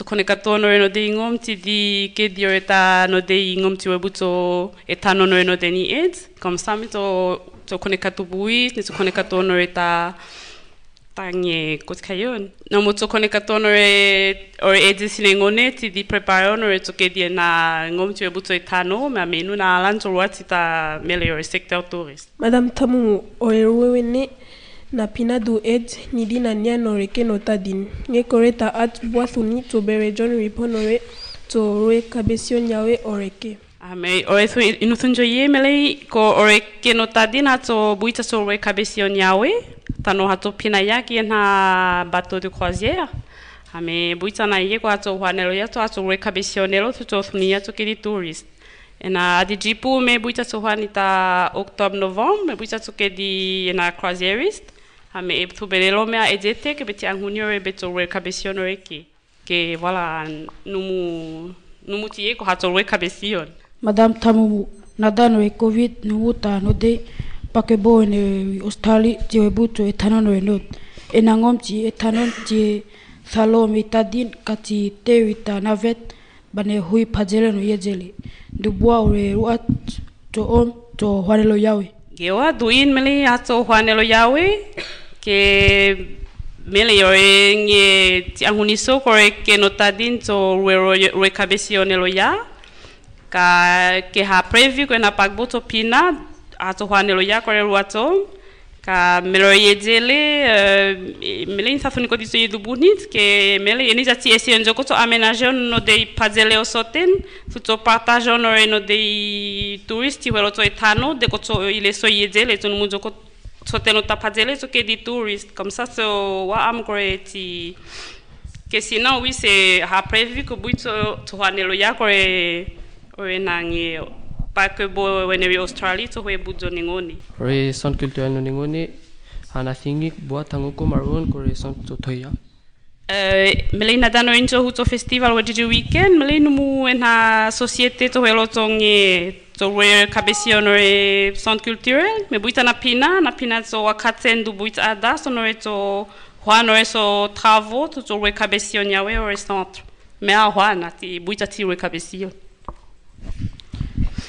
tolu asa mene ngone. To kone katono e no de ingom ti di ke dio e ta no de ingom ti webuto e tano no e no de ni ed. Comme ça mi to to kone katu bui, ni to kone katono e ta tange kot kayon. No mo to kone katono e o e de sine ngone ti di prepare no e to ke di na ngom ti webuto e tano me ame inu na alan tolu ati ta mele o secteur touriste. Madame Tamu oerwewene na pina du ed ni di na nia no reke no tadin. Nge kore ta at boathuni to bere John riponore to roe kabesio nyawe oreke. Ame o e thu inu thunjo ye mele ko ore ke no tadina to buita so re kabesio nyawe tano hato pina ya ki na bateau de croisière. Ame buita na ye ko ato wanelo ya to ato re kabesio nelo to to thuni ya to ke di tourist. E na adi jipu me buita so hani ta octobre novembre me buita so ke di e na croisiériste. Ame e tu belelo mea e jete ke beti angunio e beto re kabesio no ki. Ke wala numu numu tie ko hato re kabesion madam Tamumu, nadano e COVID no uta no de pake bo ne Australia ti e buto e tanano e not. E nangom ti e tanon ti thalo mi tadin kati te wita navet bane hui pajele no yejele. Du bua ore ruat to om to hwanelo yawe. Gewa duin mele ato hwanelo yawe ke mele yo e ti anguniso kore ke no tadin to re re kabesio nelo ya. Ka ke ha previ ko na pagboto pina ato hwanelo ya kore ruato ka melo ye dele mele insa funi ko diso yedu bunit ke mele eni jati esi enjo ko to aménager no de pazele o soten futo partage no no de touristi welo to etano de ko to ile so yedele to mu ko soten no tapazele to ke di tourist comme ça so wa am kore ti que sinon oui c'est ha prévu que buito to hwanelo ya kore ore nangi pas que bo weneri Australie to we budzo ningoni Re centre culturel no ningone hana thingi boa tanguko maroon ko re centre to toya. Uh, mele na dano injo huto festival wa didi weekend. Mele numu na société to helo tongi to we re centre culturel me buita na pina na pina so wakaten du buita ada so no re to hwana re so travaux to so we kabesio nyawe o re centre. Me a hwana ti buita ti we kabesio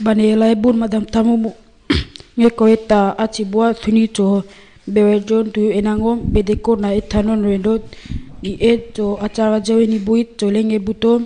Bane lai bun madam tamumu. [clears throat] Nge ko eta ati bua thuni to bere jon tu enangom bedeko na etanon rendo i et to atara jawe ni buit to lenge butom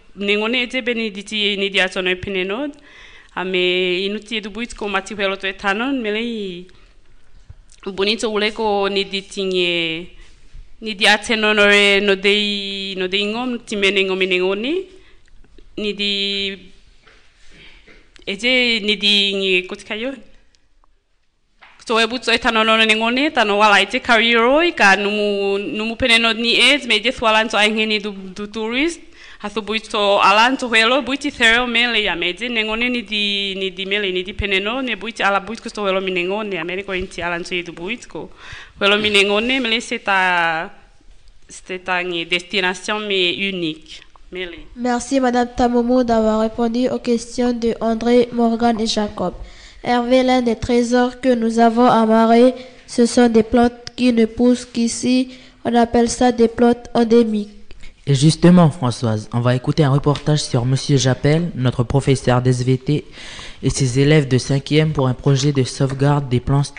ningone jebe ni di ti ni di atono e penenod ame inuti edu buit ko mati pelo to etanon mele i bonito ule ko ni di tinge ni di ateno no dei no dei ngom ti mene ngom ngoni ni di eje ni di ngi kutikayo so e butso etano no ngoni tano wala ite kariro ka numu numu pene no ni ez me je swala nto ai du du tourist Merci Madame Tamomo d'avoir répondu aux questions de André, Morgan et Jacob. Hervé, l'un des trésors que nous avons amarrés, ce sont des plantes qui ne poussent qu'ici. On appelle ça des plantes endémiques. Et justement, Françoise, on va écouter un reportage sur Monsieur Jappel, notre professeur d'SVT, et ses élèves de 5e pour un projet de sauvegarde des plantes,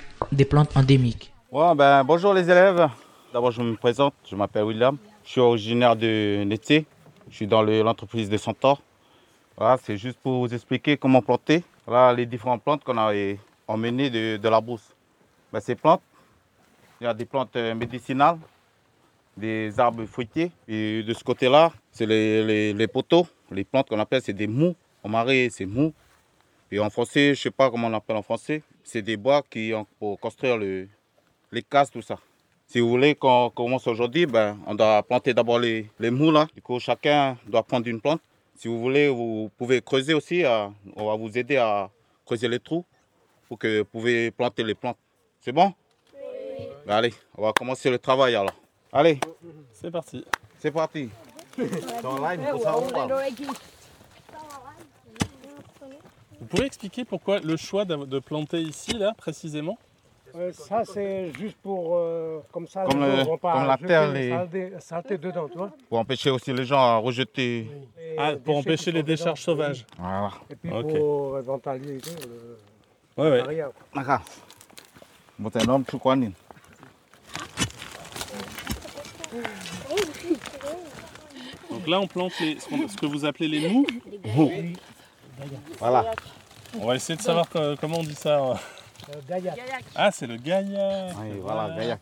endémiques. Ouais, ben, bonjour les élèves. D'abord, je me présente. Je m'appelle William. Je suis originaire de Nétier. Je suis dans le- l'entreprise de Centaure. C'est juste pour vous expliquer comment planter. Voilà les différentes plantes qu'on a emmenées de, de la brousse. Ben, ces plantes, il y a des plantes euh, médicinales, des arbres fruitiers. Et de ce côté-là, c'est les, poteaux, les plantes qu'on appelle, c'est des mous. En marais, c'est mou. Et en français, je ne sais pas comment on appelle en français. C'est des bois qui ont pour construire le, les cases, tout ça. Si vous voulez qu'on commence aujourd'hui, ben, on doit planter d'abord les, les mous là. Du coup, chacun doit prendre une plante. Si vous voulez, vous pouvez creuser aussi. on va vous aider à creuser les trous pour que vous pouvez planter les plantes. C'est bon? Ben, Allez, on va commencer le travail alors. Allez. C'est parti. C'est parti. Dans live, il faut savoir où on parle. Vous pouvez expliquer pourquoi le choix de planter ici, là, précisément Euh, ça, c'est juste pour. euh, comme ça, Comme le- pas comme la jeter terre, les dedans, tu vois. Pour empêcher aussi les gens à rejeter. Ah, pour empêcher les décharges sauvages. Voilà. Et puis Ok. pour éventaliser le. Ouais, ouais. l'arrière. D'accord. Bon, t'es un homme, tu Nine Donc là, on plante les- ce, que vous appelez les mous. Voilà. On va essayer de savoir co- comment on dit ça. Euh, Gaillac. Ah, c'est le gaillac. Oui, voilà, Gaillac.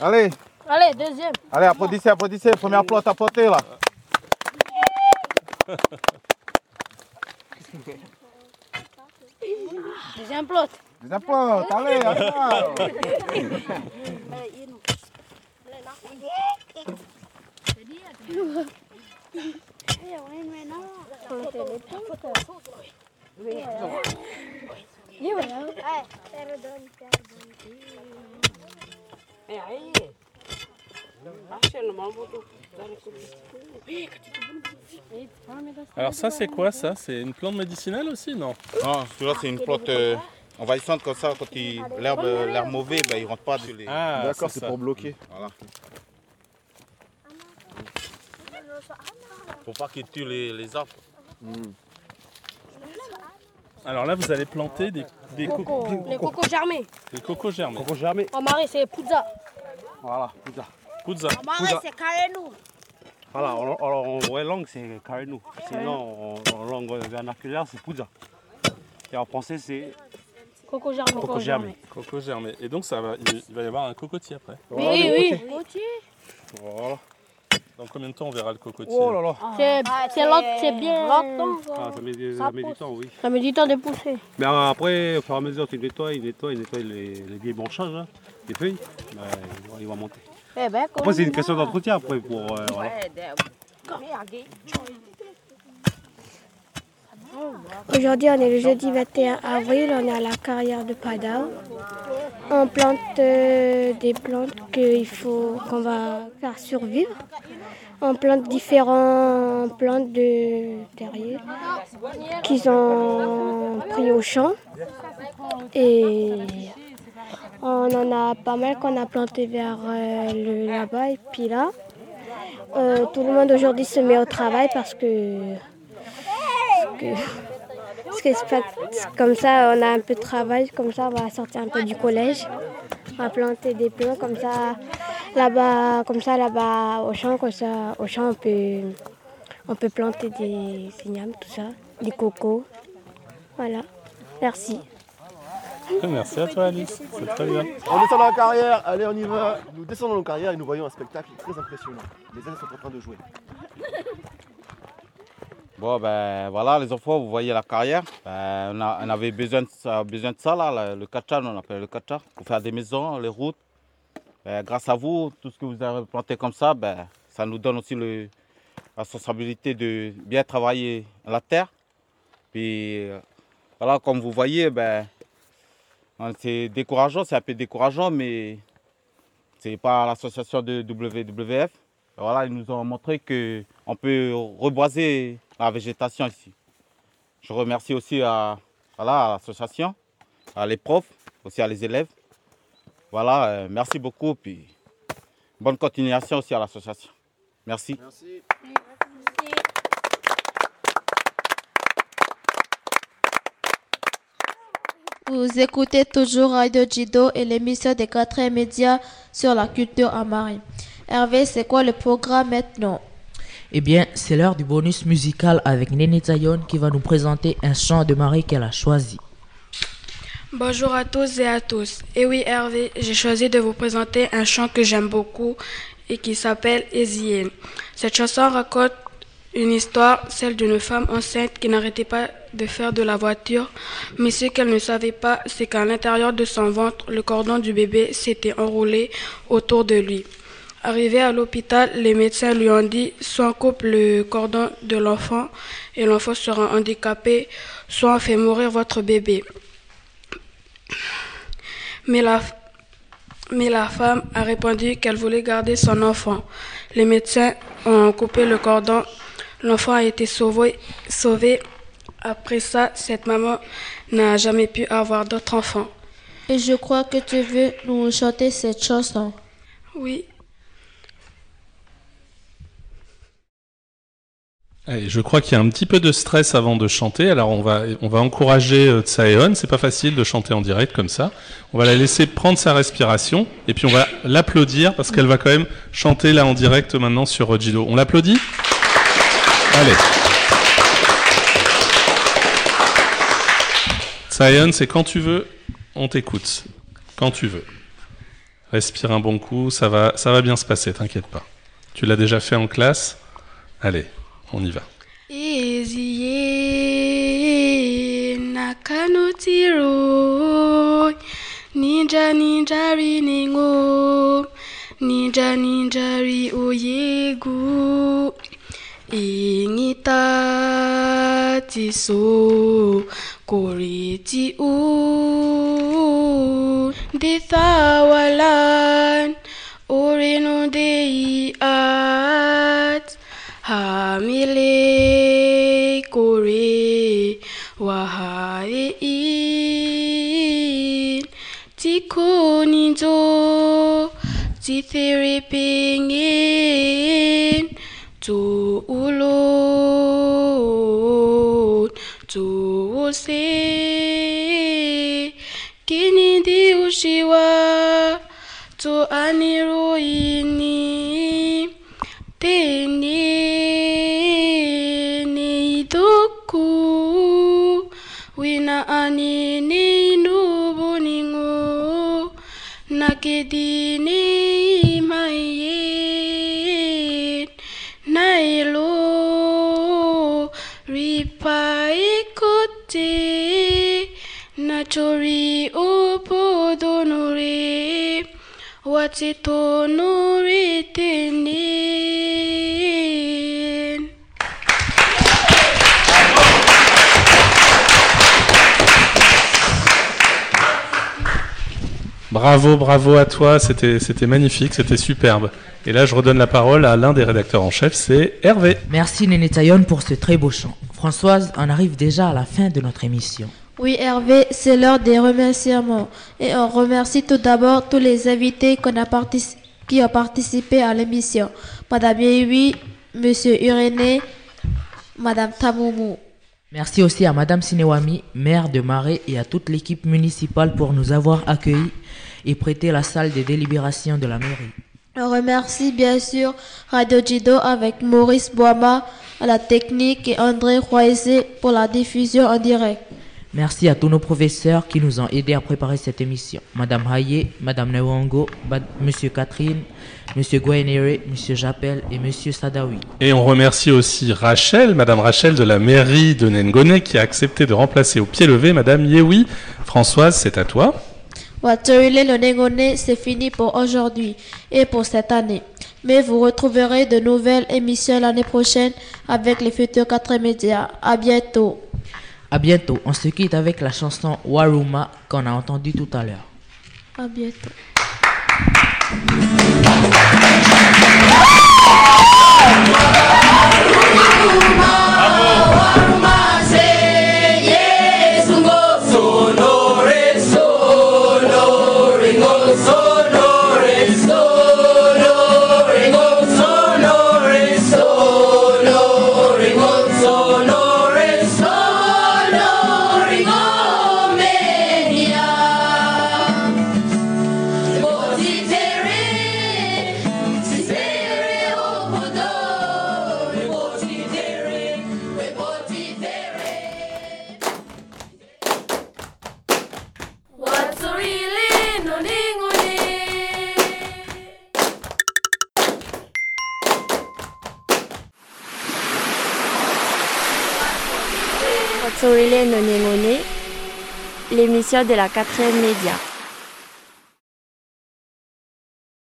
Allez, Allez, deuxième. allez, applaudissez, applaudissez. Première plante à planter là. Deuxième plot. Deuxième plante, allez, [laughs] Alors ça, c'est quoi ça? C'est une plante médicinale aussi, non? Non, celui-là, c'est une plante euh, envahissante comme ça. Quand il- l'herbe l'air mauvais, ben, il rentre pas sur les. Ah, D'accord, c'est pour bloquer. Voilà. Faut pas qu'il tue les, les arbres. Alors là, vous allez planter des, des Coco. cocos. Les cocos germés. Des cocos germés. Germés. En marée, c'est Puzza. Voilà, Pouza. Pouza. En marée, c'est Karenou. Voilà, en, en, en vraie langue, c'est Karenou. Sinon, en, en langue vernaculaire, c'est Pouza. Et en français, c'est Coco germé. Coco germé. Coco germé. Et donc, ça va, il, il va y avoir un cocotier après. Oui, oui, oui. Voilà. Dans combien de temps on verra le cocotier Oh là là. C'est c'est lent- c'est bien. Longtemps. Ah, ça met, des- Ça ça met du temps, oui. Ça met du temps de pousser. Mais après, au fur et à mesure, tu nettoies, il nettoie, il nettoie les, les vieilles branchages, là, les feuilles, ben, il, va, il va monter. Eh ben, Après, c'est une question d'entretien, après, pour... euh, voilà. Aujourd'hui, on est le jeudi 21 avril, on est à la carrière de Padao. On plante euh, des plantes qu'il faut qu'on va faire survivre. On plante différentes plantes de terrier qu'ils ont pris au champ. Et on en a pas mal qu'on a planté vers euh, là-bas et puis là. Euh, tout le monde aujourd'hui se met au travail parce que que, comme ça, on a un peu de travail, comme ça, on va sortir un peu du collège. On va planter des plants comme ça, là-bas, comme ça, là-bas, au champ, comme ça, au champ, on peut, on peut planter des ignames, tout ça, des cocos. Voilà. Merci. [laughs] Merci à toi, Alice. C'est très bien. On descend dans la carrière, allez on y va. Nous descendons dans la carrière et nous voyons un spectacle très impressionnant. Les élèves sont en train de jouer. Bon, ben voilà, les enfants, vous voyez la carrière. Ben, on, avait besoin de ça, besoin de ça là, le, le kacha, on appelle le kacha, pour faire des maisons, les routes. Ben, grâce à vous, tout ce que vous avez planté comme ça, ben, ça nous donne aussi le, la responsabilité de bien travailler la terre. Puis voilà, comme vous voyez, ben, hein, c'est décourageant, c'est un peu décourageant, mais c'est pas l'association de WWF. Voilà, ils nous ont montré qu'on peut reboiser la végétation ici. Je remercie aussi à, voilà, à l'association, à les profs, aussi à les élèves. Voilà, euh, merci beaucoup, puis bonne continuation aussi à l'association. Merci. Vous écoutez toujours Radio Jido et l'émission des quatrièmes médias sur la culture amari. Hervé, c'est quoi le programme maintenant? Eh bien, c'est l'heure du bonus musical avec Néné Tayon qui va nous présenter un chant de Marie qu'elle a choisi. Bonjour à tous et à tous. Et oui, Hervé, j'ai choisi de vous présenter un chant que j'aime beaucoup et qui s'appelle Ezien. Cette chanson raconte Une histoire, celle d'une femme enceinte qui n'arrêtait pas de faire de la voiture, mais ce qu'elle ne savait pas, c'est qu'à l'intérieur de son ventre, le cordon du bébé s'était enroulé autour de lui. Arrivé à l'hôpital, les médecins lui ont dit soit on coupe le cordon de l'enfant et l'enfant sera handicapé, soit on fait mourir votre bébé. Mais la, mais la femme a répondu qu'elle voulait garder son enfant. Les médecins ont coupé le cordon. L'enfant a été sauvé, sauvé. Après ça, cette maman n'a jamais pu avoir d'autres enfants. Et je crois que tu veux nous chanter cette chanson. Oui. Je crois qu'il y a un petit peu de stress avant de chanter. Alors on va, on va encourager euh, Tsaeon. C'est pas facile de chanter en direct comme ça. On va la laisser prendre sa respiration et puis on va l'applaudir parce qu'elle va quand même chanter là en direct maintenant sur Rojido. On l'applaudit? Allez. Tsaeon, c'est quand tu veux, on t'écoute. Quand tu veux. Respire un bon coup, ça va, ça va bien se passer, t'inquiète pas. Tu l'as déjà fait en classe? Allez, on y va. Ezie nakanotiro ninja ninjari ningo ninja ninjari oyegu ingita so koriti u. Dithawalan oreno dei Hamile kore wahae in Tikoni jo tithiri pingin To ulon to say দিনে মাইয়ে নাইলো রিপাই করতে নাচরি ও পদনরে ওয়াচে তো নরে তেনে। Bravo, bravo à toi, c'était c'était magnifique, c'était superbe. Et là, je redonne la parole à l'un des rédacteurs en chef, c'est Hervé. Merci Néné Taillon pour ce très beau chant. Françoise, on arrive déjà à la fin de notre émission. Oui, Hervé, c'est l'heure des remerciements. Et on remercie tout d'abord tous les invités a qui ont participé à l'émission. Madame Yehui, Monsieur Uréné, Madame Tamoumou. Merci aussi à Madame Sinewami, maire de Marais, et à toute l'équipe municipale pour nous avoir accueillis et prêté la salle de délibération de la mairie. On remercie bien sûr Radio Jido avec Maurice Boama à la technique et André Roisé pour la diffusion en direct. Merci à tous nos professeurs qui nous ont aidés à préparer cette émission. Madame Haye, Madame Newongo, Monsieur Catherine, Monsieur Gwenere, Monsieur Japel et Monsieur Sadawi. Et on remercie aussi Rachel, Madame Rachel de la mairie de Nengone, qui a accepté de remplacer au pied levé Madame Yewi. Françoise, c'est à toi. Watoile le c'est fini pour aujourd'hui et pour cette année. Mais vous retrouverez de nouvelles émissions l'année prochaine avec les futurs 4 médias. À bientôt. À bientôt. On se quitte avec la chanson Waruma qu'on a entendue tout à l'heure. À bientôt. De la quatrième média.